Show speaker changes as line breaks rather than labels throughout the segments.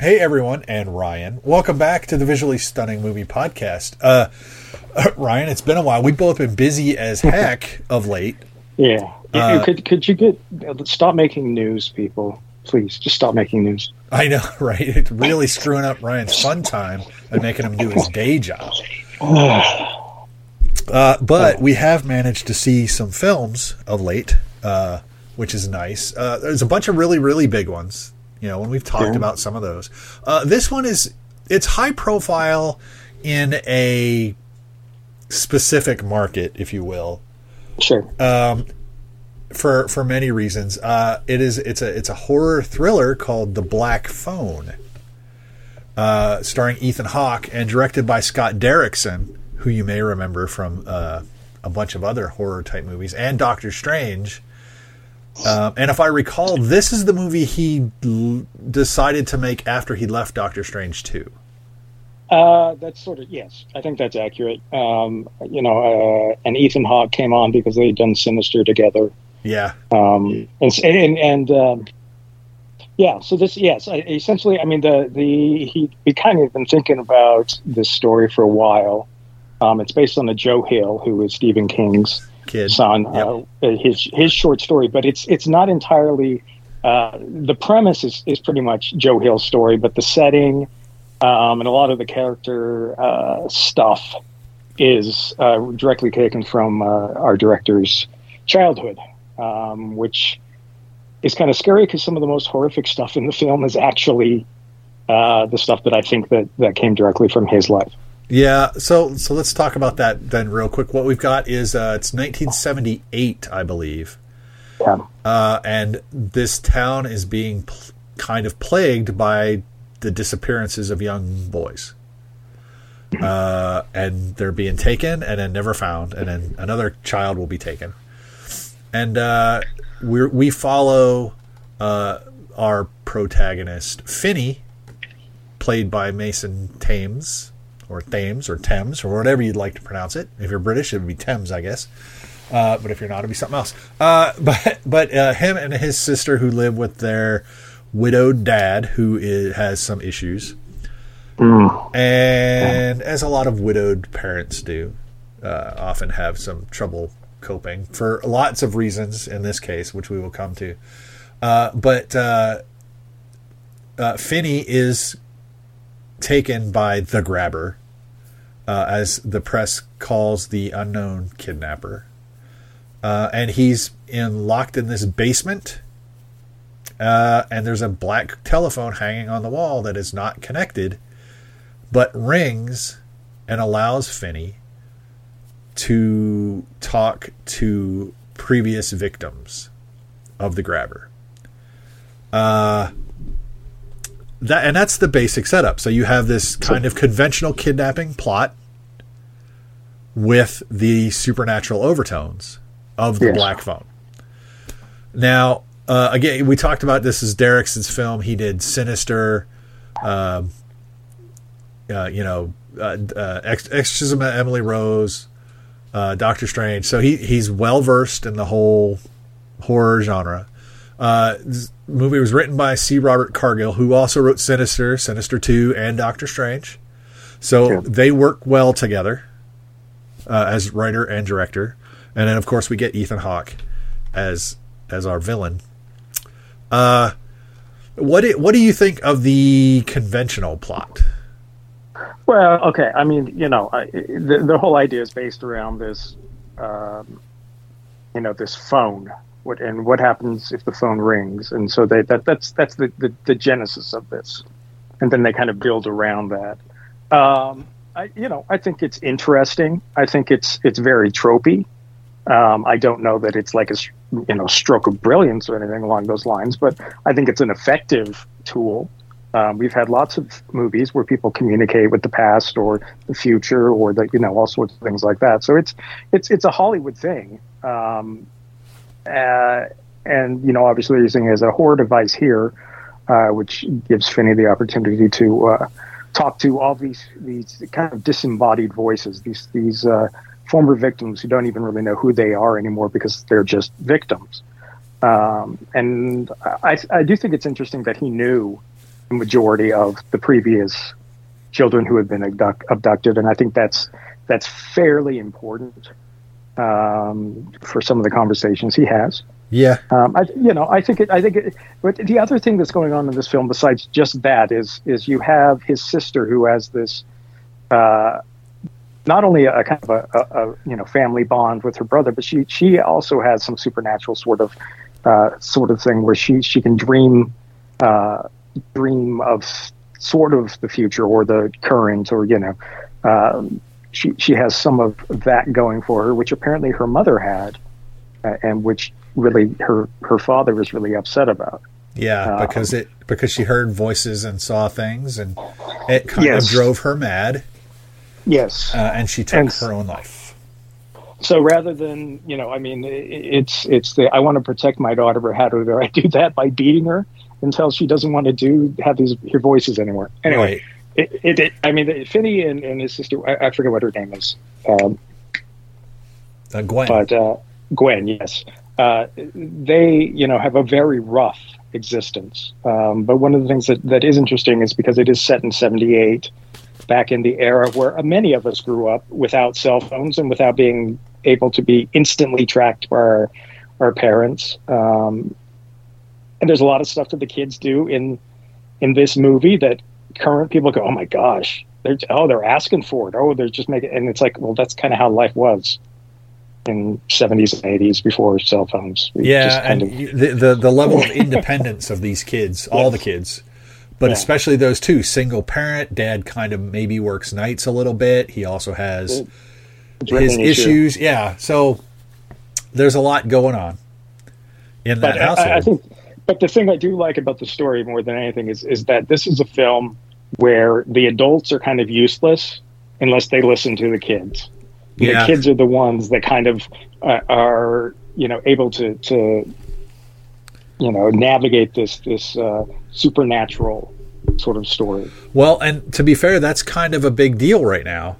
Hey everyone, and Ryan. Welcome back to the Visually Stunning Movie Podcast. Uh, uh, Ryan, it's been a while. We've both been busy as heck of late.
Yeah.
Uh,
could could you get stop making news, people? Please, just stop making news.
I know, right? It's really screwing up Ryan's fun time and making him do his day job. Uh, but we have managed to see some films of late, uh, which is nice. Uh, there's a bunch of really, really big ones. You know, when we've talked
Yeah.
about some of those. Uh, this one is it's high profile in a specific market, if you will.
Sure.
um, for for many reasons. Uh, it is it's a it's a horror thriller called The Black Phone, uh, starring Ethan Hawke and directed by Scott Derrickson, who you may remember from uh, a bunch of other horror type movies and Doctor Strange. Um, and if I recall, this is the movie he l- decided to make after he left Doctor Strange two.
Uh, that's sort of yes. I think that's accurate. Um, you know, uh, and Ethan Hawke came on because they had done Sinister together.
Yeah,
Um, and and, and um, yeah. So this yes, I, essentially, I mean the the he we kind of been thinking about this story for a while. Um, it's based on the Joe Hill, who is Stephen King's
kid.
son,
Yep.
uh, his his short story, but it's it's not entirely. Uh, the premise is, is pretty much Joe Hill's story, but the setting um, and a lot of the character uh, stuff is uh, directly taken from uh, our director's childhood, um, which is kind of scary because some of the most horrific stuff in the film is actually uh, the stuff that I think that, that came directly from his life.
Yeah, so so let's talk about that then real quick. What we've got is uh, it's 1978, I believe,
Yeah.
uh, and this town is being pl- kind of plagued by the disappearances of young boys, uh, and they're being taken and then never found, and then another child will be taken, and uh, we we follow uh, our protagonist Finney, played by Mason Thames or Thames or Thames or whatever you'd like to pronounce it. If you're British, it would be Thames, I guess. Uh, but if you're not, it'd be something else. Uh, but but uh, him and his sister who live with their widowed dad who is, has some issues, and as a lot of widowed parents do, uh, often have some trouble coping for lots of reasons. In this case, which we will come to, uh, but uh, uh, Finney is taken by the grabber, uh, as the press calls the unknown kidnapper, uh, and he's in locked in this basement. Uh, and there's a black telephone hanging on the wall that is not connected, but rings and allows Finney to talk to previous victims of the grabber. Uh, that and that's the basic setup. So you have this kind of conventional kidnapping plot with the supernatural overtones of the
Yes.
black phone. Now, uh, again, we talked about this as Derrickson's film. He did Sinister, um, uh, you know, uh, uh, Ex- Exorcism of Emily Rose, uh, Doctor Strange. So he he's well versed in the whole horror genre. Uh, this movie was written by C. Robert Cargill, who also wrote Sinister, Sinister Two, and Doctor Strange. So
Sure.
they work well together uh, as writer and director. And then, of course, we get Ethan Hawke as as our villain. Uh, What do, what do you think of the conventional plot?
Well, okay. I mean, you know, I, the the whole idea is based around this, um, you know, this phone. What and what happens if the phone rings? And so they that that's that's the the, the genesis of this, and then they kind of build around that. Um, I, you know, I think it's interesting. I think it's it's very tropey. Um, I don't know that it's like a you know stroke of brilliance or anything along those lines, but I think it's an effective tool. Um, we've had lots of movies where people communicate with the past or the future or the you know all sorts of things like that. So it's it's it's a Hollywood thing, um, uh, and you know obviously using it as a horror device here, uh, which gives Finney the opportunity to uh, talk to all these these kind of disembodied voices, these these uh, former victims who don't even really know who they are anymore because they're just victims. Um, and I, I do think it's interesting that he knew the majority of the previous children who had been abduct, abducted, and I think that's that's fairly important um, for some of the conversations he has.
Yeah,
um, I, you know, I think it, I think it, but the other thing that's going on in this film, besides just that, is is you have his sister who has this, uh, not only a, kind of a, a, a, you know family bond with her brother, but she she also has some supernatural sort of uh, sort of thing where she she can dream uh, dream of sort of the future or the current or you know. Um, she, she has some of that going for her, which apparently her mother had, uh, and which really her her father was really upset about.
Yeah, um, because it because she heard voices and saw things, and it kind yes. of drove her mad.
Yes,
uh, and she took and, her own life.
So rather than you know, I mean, it's it's the I want to protect my daughter, but how do I do that by beating her until she doesn't want to do have these hear voices anymore? Anyway, right. It, it, it, I mean, Finney and, and his sister, I, I, forget what her name is. Um,
uh, Gwen,
but uh, Gwen, yes uh, they, you know, have a very rough existence. Um, but one of the things that, that is interesting is because it is set in 78, back in the era where many of us grew up without cell phones and without being able to be instantly tracked by our, our parents. Um, and there's a lot of stuff that the kids do in in this movie that current people go, oh my gosh, they're oh they're asking for it, oh they're just making, and it's like, well that's kind of how life was in 70s and 80s before cell phones.
We yeah, and of... the, the, the level of independence of these kids, all the kids, but yeah. especially those two, single parent. Dad kind of maybe works nights a little bit. He also has his issues. Yeah, so there's a lot going on in that
but
household.
I, I think, but the thing I do like about the story more than anything is is that this is a film where the adults are kind of useless unless they listen to the kids yeah. the kids are the ones that kind of uh, are you know able to to you know navigate this this uh, supernatural sort of story.
Well, and to be fair, that's kind of a big deal right now.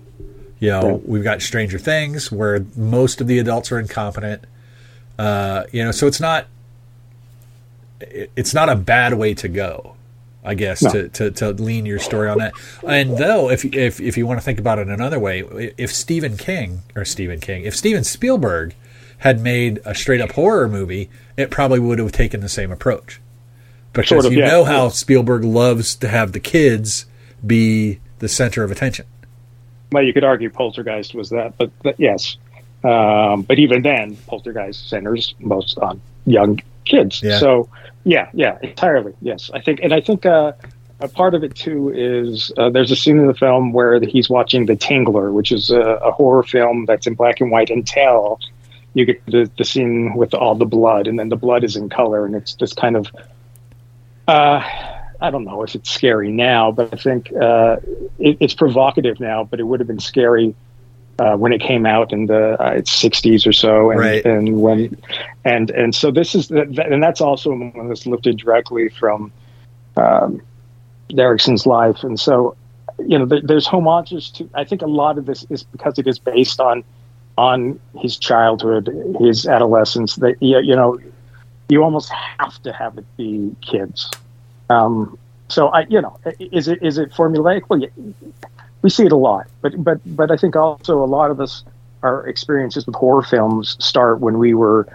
You know, we've got Stranger Things where most of the adults are incompetent. Uh, you know, so it's not it's not a bad way to go. I guess, no. to, to, to lean your story on that. And though, if, if, if you want to think about it another way, if Stephen King, or Stephen King, if Steven Spielberg had made a straight up horror movie, it probably would have taken the same approach. Because sort of, you yeah. know how Spielberg loves to have the kids be the center of attention.
Well, you could argue Poltergeist was that, but, but yes. Um, but even then, Poltergeist centers most on young kids. Yeah. So yeah, yeah, entirely. Yes, I think, and I think uh, a part of it too is uh, there's a scene in the film where he's watching The Tingler, which is a, a horror film that's in black and white until you get the, the scene with all the blood, and then the blood is in color, and it's this kind of. Uh, I don't know if it's scary now, but I think uh, it, it's provocative now. But it would have been scary uh, when it came out in the uh, 60s or so, and,
right.
and when and and so this is and that's also one that's lifted directly from um, Derrickson's life, and so you know there, there's homages to. I think a lot of this is because it is based on on his childhood, his adolescence. That you know, you almost have to have it be kids. Um, so I, you know, is it is it formulaic? Well, yeah, we see it a lot. But but but I think also a lot of us our experiences with horror films start when we were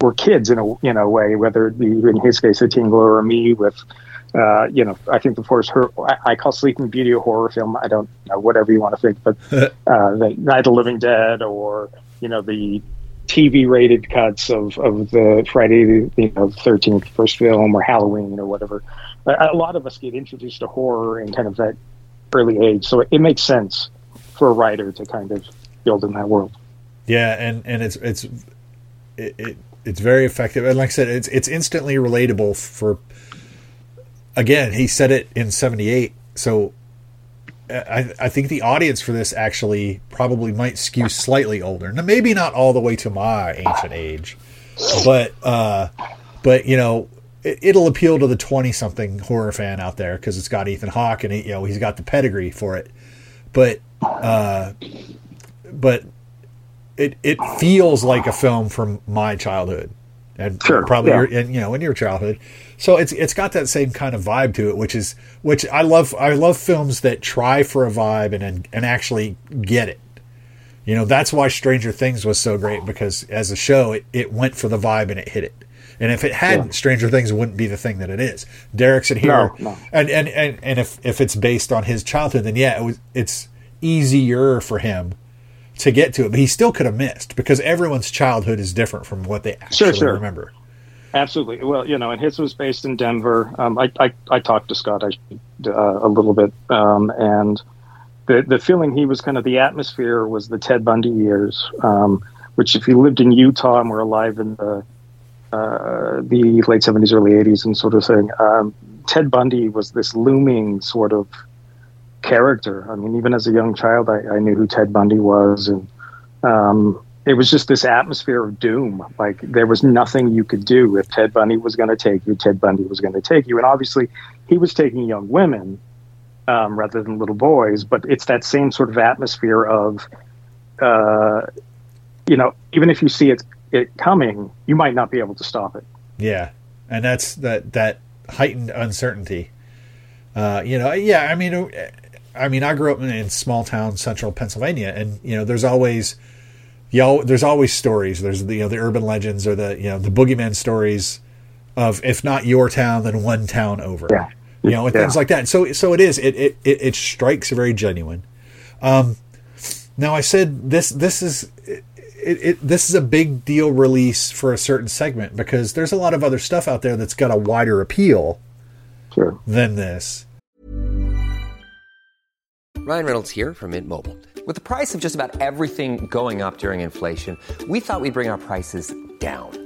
were kids in a in a way, whether it be in his case a tingler or me with uh, you know, I think the first her I, I call Sleeping Beauty a horror film. I don't know whatever you want to think, but uh, the Night of the Living Dead or you know the TV rated cuts of, of the Friday the you know thirteenth first film or Halloween or whatever. A, a lot of us get introduced to horror in kind of that early age, so it, makes sense for a writer to kind of build in that world.
Yeah, and and it's it's it, it it's very effective, and like I said, it's it's instantly relatable for. Again, he said it in '78, so I, I think the audience for this actually probably might skew slightly older. Now, maybe not all the way to my ancient age, but uh, but you know, it, will appeal to the twenty-something horror fan out there because it's got Ethan Hawke and he, you know he's got the pedigree for it. But uh, but it it feels like a film from my childhood and
sure,
probably
yeah.
your, and, you know in your childhood. So it's it's got that same kind of vibe to it, which is which I love. I love films that try for a vibe and and, and actually get it. You know that's why Stranger Things was so great because as a show it, it went for the vibe and it hit it. And if it hadn't, yeah. Stranger Things wouldn't be the thing that it is. Derrickson here,
no, no.
and and and and if if it's based on his childhood, then yeah, it was, it's easier for him to get to it. But he still could have missed because everyone's childhood is different from what they actually
sure, sure.
remember.
Absolutely. Well, you know, and his was based in Denver. Um, I, I, I talked to Scott I, uh, a little bit, um, and the the feeling he was kind of the atmosphere was the Ted Bundy years, um, which if you lived in Utah and were alive in the uh, the late seventies, early eighties, and sort of thing, um, Ted Bundy was this looming sort of character. I mean, even as a young child, I, I knew who Ted Bundy was, and um, it was just this atmosphere of doom. Like there was nothing you could do if Ted Bundy was going to take you. Ted Bundy was going to take you, and obviously he was taking young women um, rather than little boys. But it's that same sort of atmosphere of, uh, you know, even if you see it it coming, you might not be able to stop it.
Yeah, and that's that that heightened uncertainty. Uh, you know, yeah. I mean, I mean, I grew up in small town central Pennsylvania, and you know, there's always you know, there's always stories. There's the you know the urban legends or the you know the boogeyman stories of if not your town, then one town over.
Yeah.
You know, and yeah. things like that. So so it is. It it it, it strikes very genuine. Um, now I said this this is. It, it, this is a big deal release for a certain segment because there's a lot of other stuff out there that's got a wider appeal
sure.
than this.
Ryan Reynolds here from Mint Mobile. With the price of just about everything going up during inflation, we thought we'd bring our prices down.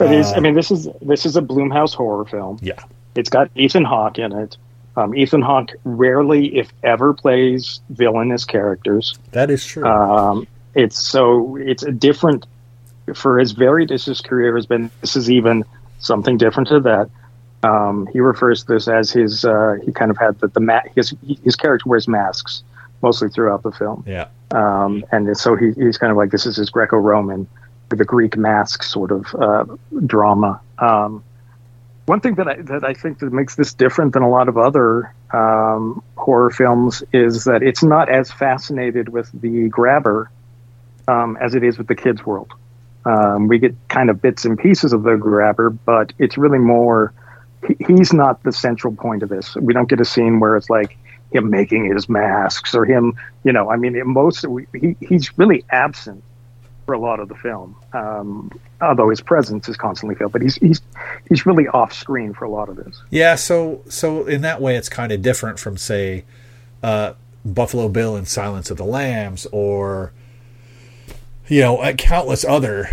It is, I mean, this is, this is a Blumhouse horror film.
Yeah.
It's got Ethan Hawke in it. Um, Ethan Hawke rarely, if ever, plays villainous characters.
That is true.
Um, it's so it's a different for as varied as his career has been. This is even something different to that. Um, he refers to this as his. Uh, he kind of had the the ma- his his character wears masks mostly throughout the film.
Yeah.
Um, and so he, he's kind of like this is his Greco-Roman, the Greek mask sort of uh, drama. Um, one thing that I that I think that makes this different than a lot of other um, horror films is that it's not as fascinated with the grabber um, as it is with the kids' world. Um, we get kind of bits and pieces of the grabber, but it's really more. He, he's not the central point of this. We don't get a scene where it's like him making his masks or him, you know. I mean, most he, he's really absent for a lot of the film. Um, although his presence is constantly felt, but he's he's he's really off screen for a lot of this.
Yeah, so so in that way, it's kind of different from say, uh, Buffalo Bill in Silence of the Lambs, or you know, uh, countless other,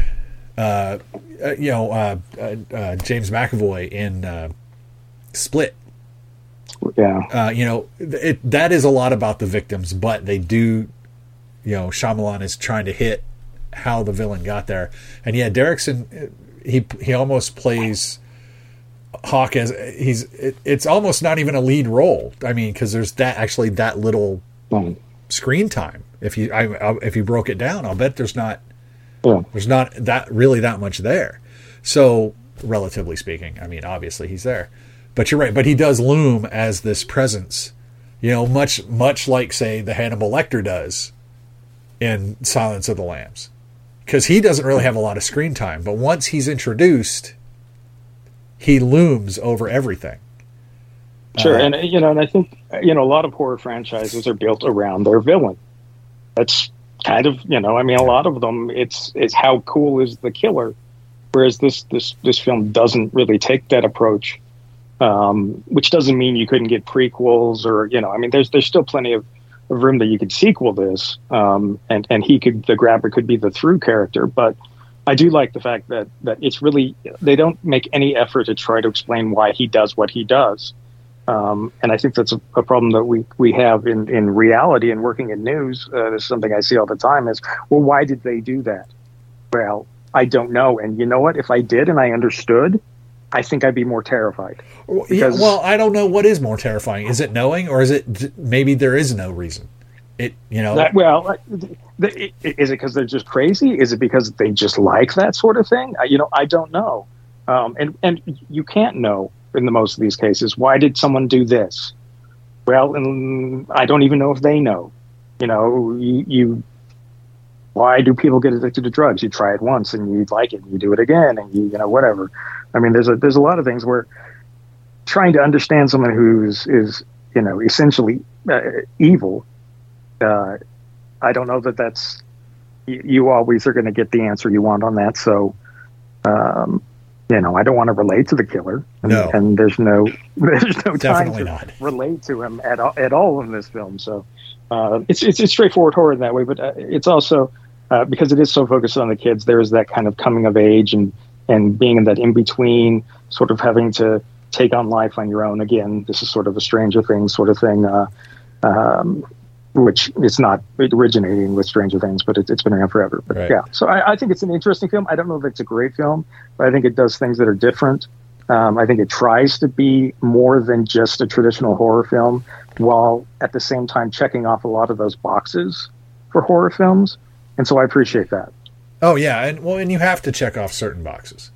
uh, uh, you know, uh, uh, uh, James McAvoy in uh, Split.
Yeah.
Uh, you know, it, that is a lot about the victims, but they do, you know, Shyamalan is trying to hit how the villain got there, and yeah, Derrickson, he he almost plays Hawke as he's. It, it's almost not even a lead role. I mean, because there's that actually that little screen time. If you I, I, if you broke it down, I'll bet there's not
Yeah.
there's not that really that much there. So relatively speaking, I mean, obviously he's there, but you're right. But he does loom as this presence, you know, much much like say the Hannibal Lecter does in Silence of the Lambs, because he doesn't really have a lot of screen time. But once he's introduced, he looms over everything.
Sure,
Uh,
and you know, and I think you know a lot of horror franchises are built around their villain. That's kind of you know, I mean, a lot of them it's it's how cool is the killer, whereas this this this film doesn't really take that approach. Um, which doesn't mean you couldn't get prequels or you know, I mean, there's there's still plenty of, of room that you could sequel this, um, and and he could the grabber could be the through character, but. I do like the fact that, that it's really they don't make any effort to try to explain why he does what he does. Um, and I think that's a, a problem that we, we have in, in reality and working in news. Uh, this is something I see all the time is, well, why did they do that? Well, I don't know. And you know what? If I did and I understood, I think I'd be more terrified.
Yeah,
Because-
well, I don't know what is more terrifying. Is it knowing, or is it maybe there is no reason? It, you know,
That, well, uh, is it because they're just crazy? Is it because they just like that sort of thing? You know, I don't know. Um, and, and you can't know in the most of these cases. Why did someone do this? Well, and I don't even know if they know. You know, you, you why do people get addicted to drugs? You try it once and you like it, and you do it again, and you you know whatever. I mean, there's a there's a lot of things where trying to understand someone who's is you know essentially uh, evil. Uh, I don't know that that's you, you always are going to get the answer you want on that. So, um, you know, I don't want to relate to the killer, and,
No.
and there's no there's no time
Definitely
to
not.
relate to him at all, at all in this film. So, uh, it's it's it's straightforward horror in that way, but uh, it's also uh, because it is so focused on the kids. There is that kind of coming of age and and being in that in between, sort of having to take on life on your own. Again, this is sort of a Stranger Things sort of thing. Uh, um, which is not originating with Stranger Things, but it, it's been around forever. But
Right.
yeah, so I, I think it's an interesting film. I don't know if it's a great film, but I think it does things that are different. Um, I think it tries to be more than just a traditional horror film, while at the same time checking off a lot of those boxes for horror films. And so I appreciate that.
Oh yeah, and well, and you have to check off certain boxes,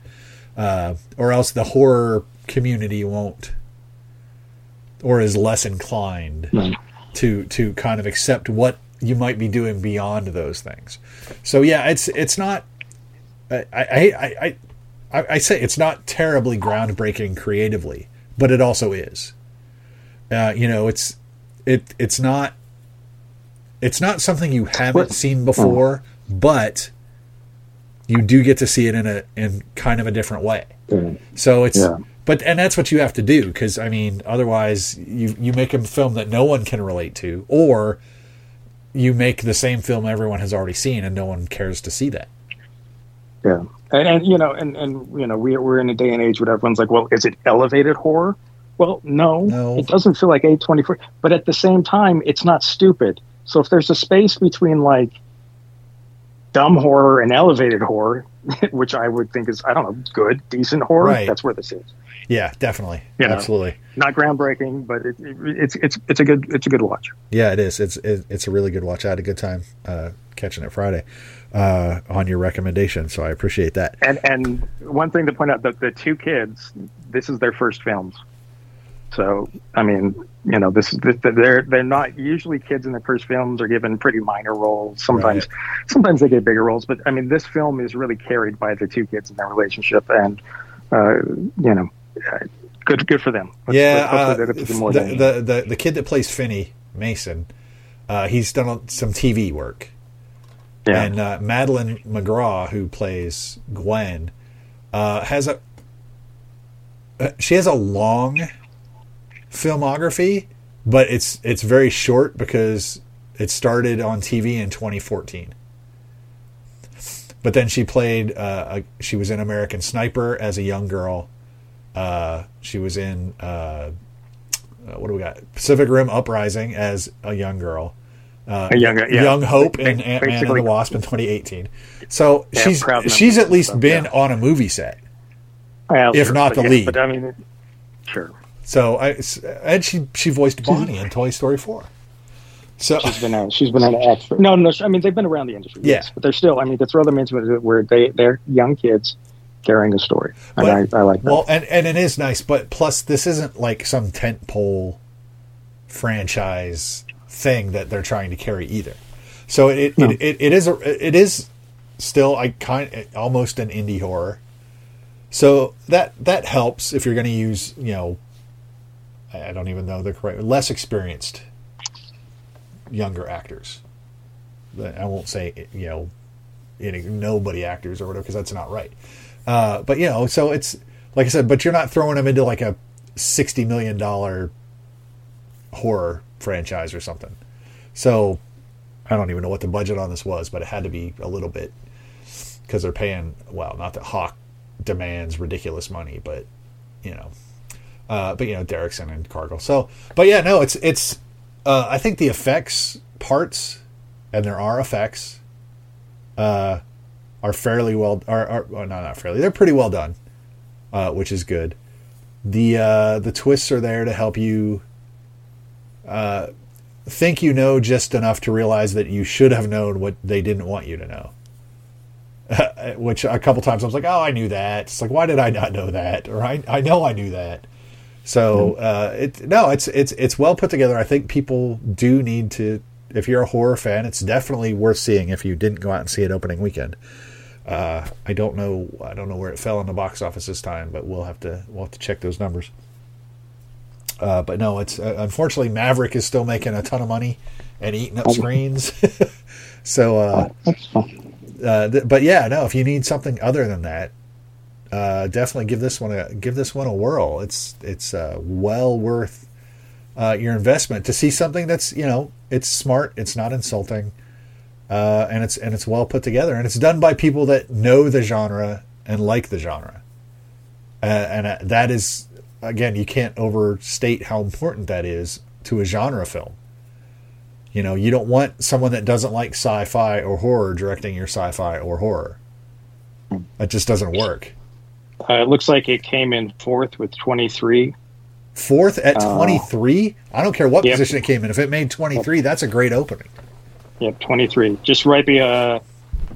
uh, or else the horror community won't, or is less inclined to to kind of accept what you might be doing beyond those things. So yeah, it's it's not. I I I I, I, I say it's not terribly groundbreaking creatively, but it also is. Uh, you know, it's it it's not it's not something you haven't
What-
seen uh-huh. before, but you do get to see it in a in kind of a different way. So it's
Yeah.
but and that's what you have to do because I mean otherwise you you make a film that no one can relate to or you make the same film everyone has already seen and no one cares to see that.
Yeah, and, and you know, and and you know, we we're in a day and age where everyone's like, well, is it elevated horror? Well, no,
No.
it doesn't feel like A twenty four. But at the same time, it's not stupid. So if there's a space between like dumb horror and elevated horror, which I would think is I don't know, good, decent horror,
Right.
that's where this is.
Yeah, definitely.
You know.
Absolutely.
Not groundbreaking, but it, it, it's it's it's a good it's a good watch.
Yeah, it is. It's it, it's a really good watch. I had a good time uh, catching it Friday uh, on your recommendation, so I appreciate that.
And and one thing to point out that the two kids, this is their first films. So I mean, you know, this is they're they're not usually kids in their first films are given pretty minor roles. Sometimes sometimes they get bigger roles, but I mean, this film is really carried by the two kids in their relationship, and uh, you know, good good for them. Let's-
yeah,
let's- hopefully
uh,
they get to do more
the, the the the kid that plays Finney Mason, uh, he's done some TV work.
yeah.
And uh, Madeleine McGraw, who plays Gwen, uh, has a uh, she has a long filmography, but it's it's very short because it started on TV in 2014. But then she played. Uh, a, she was in American Sniper as a young girl. Uh, she was in uh, uh, what do we got? Pacific Rim Uprising as a young girl. Uh,
A young- yeah.
young Hope in Ant Man and the Wasp in 2018. So
Yeah,
she's she's at least
stuff,
been
yeah.
on a movie set. If not the lead.
But I mean, sure.
So I and she she voiced Bonnie in Toy Story 4. So
She's been a, she's been an expert. No, no. I mean, they've been around the industry.
Yeah.
Yes, but they're still. I mean, to throw them into it where they they're young kids carrying a story, and
But-
I, I like that.
Well, and and it is nice, but plus this isn't like some tent pole franchise thing that they're trying to carry either. So it
No.
it, it, it is a, it is still I kind almost an indie horror. So that that helps if you're going to use you know I don't even know the correct less experienced younger actors. I won't say you know any nobody actors or whatever because that's not right. Uh, but you know, so it's like I said, but you're not throwing them into like a sixty million dollar horror franchise or something. So I don't even know what the budget on this was, but it had to be a little bit because they're paying. Well, not that Hawke demands ridiculous money, but you know, uh, but you know, Derrickson and Cargill. So, but yeah, no, it's it's. Uh, I think the effects parts, and there are effects, uh, are fairly well. Are, are well, no, not fairly. They're pretty well done, uh, which is good. The uh, the twists are there to help you uh, think you know just enough to realize that you should have known what they didn't want you to know. Which a couple times I was like, "Oh, I knew that." It's like, why did I not know that? Or I I know I knew that. So uh, it no, it's it's it's well put together. I think people do need to. If you're a horror fan, it's definitely worth seeing. If you didn't go out and see it opening weekend, uh, I don't know. I don't know where it fell in the box office this time, but we'll have to we'll have to check those numbers. Uh, but no, it's uh, unfortunately Maverick is still making a ton of money and eating up screens. so, uh, uh, th- but yeah, no. If you need something other than that, uh, definitely give this one a give this one a whirl. It's it's uh, well worth uh, your investment to see something that's you know it's smart, it's not insulting, uh, and it's and it's well put together, and it's done by people that know the genre and like the genre, uh, and uh, that is again you can't overstate how important that is to a genre film. You know, you don't want someone that doesn't like sci-fi or horror directing your sci-fi or horror. That just doesn't work.
Uh, it looks like it came in fourth with 23.
Fourth at 23? I don't care what
Yep.
position it came in. If it made 23, that's a great opening.
Yep, 23. Just right be uh,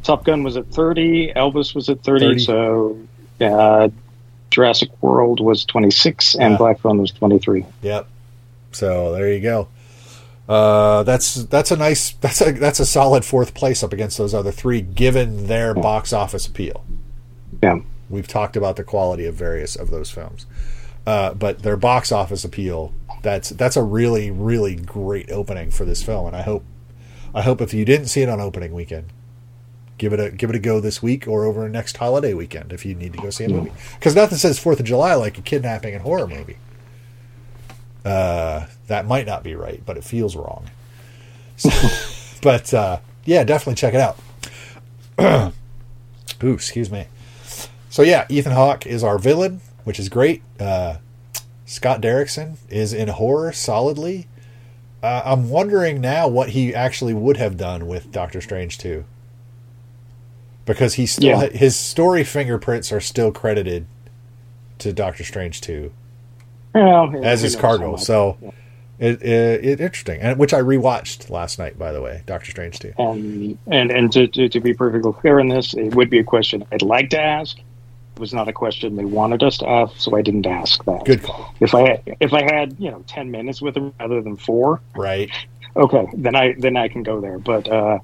Top Gun was at 30. Elvis was at 30.
30.
So uh, Jurassic World was 26, and
Yeah.
Black Phone was 23.
Yep. So there you go. Uh, that's that's a nice that's a that's a solid fourth place up against those other three, given their box office appeal.
Yeah.
We've talked about the quality of various of those films, uh, but their box office appeal that's that's a really really great opening for this film, and I hope I hope if you didn't see it on opening weekend, give it a give it a go this week or over next holiday weekend if you need to go see a movie. Because nothing says Fourth of July like a kidnapping and horror movie. Uh, that might not be right, but it feels wrong. So- but uh, yeah, definitely check it out. Ooh, excuse me. So yeah, Ethan Hawke is our villain, which is great. Uh, Scott Derrickson is in horror solidly. Uh, I'm wondering now what he actually would have done with Doctor Strange 2. Because he still
Yeah.
his story fingerprints are still credited to Doctor Strange 2
Well,
as his cargo.
much.
So it, it, it interesting, and which I rewatched last night, by the way, Doctor Strange 2.
Um, and and to, to, to be perfectly clear on this, it would be a question I'd like to ask. Was not a question they wanted us to ask, so I didn't ask that.
Good call.
If I if I had you know ten minutes with them rather than four,
Right?
okay, then I then I can go there. But uh,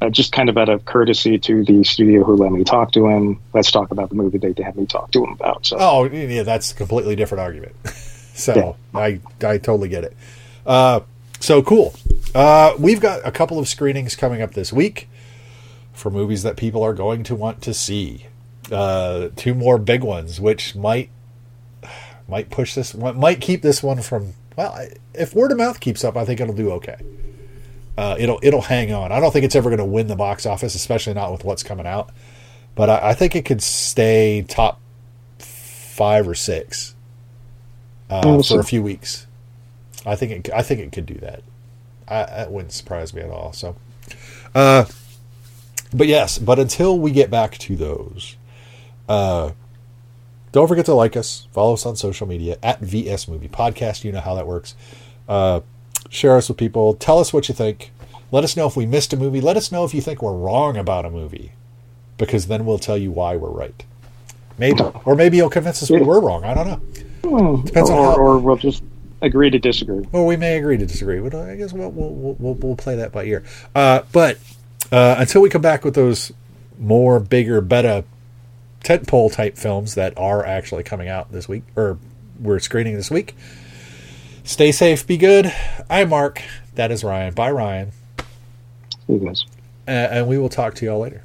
uh, just kind of out of courtesy to the studio who let me talk to him, let's talk about the movie they had me talk to him about. So
Oh, yeah, that's a completely different argument. so I I totally get it. Uh, so cool. Uh, we've got a couple of screenings coming up this week for movies that people are going to want to see. Uh, two more big ones, which might might push this one, might keep this one from well, if word of mouth keeps up, I think it'll do okay. Uh, it'll it'll hang on. I don't think it's ever going to win the box office, especially not with what's coming out. But I, I think it could stay top five or six uh,
We'll
for a few weeks. I think it. I think it could do that. I, that wouldn't surprise me at all. So, uh, but yes. But until we get back to those, uh, don't forget to like us, follow us on social media at VS Movie Podcast. You know how that works. Uh, share us with people. Tell us what you think. Let us know if we missed a movie. Let us know if you think we're wrong about a movie, because then we'll tell you why we're right. Maybe, or maybe you'll convince us we were wrong. I don't know. Depends on
or,
how-
or we'll just agree to disagree.
Or we may agree to disagree. But I guess we'll we'll we'll, we'll, we'll play that by ear. Uh, but uh, until we come back with those more bigger, better tentpole type films that are actually coming out this week, or we're screening this week. Stay safe, be good. I'm Mark. That is Ryan. Bye, Ryan.
You guys.
Uh, and we will talk to y'all later.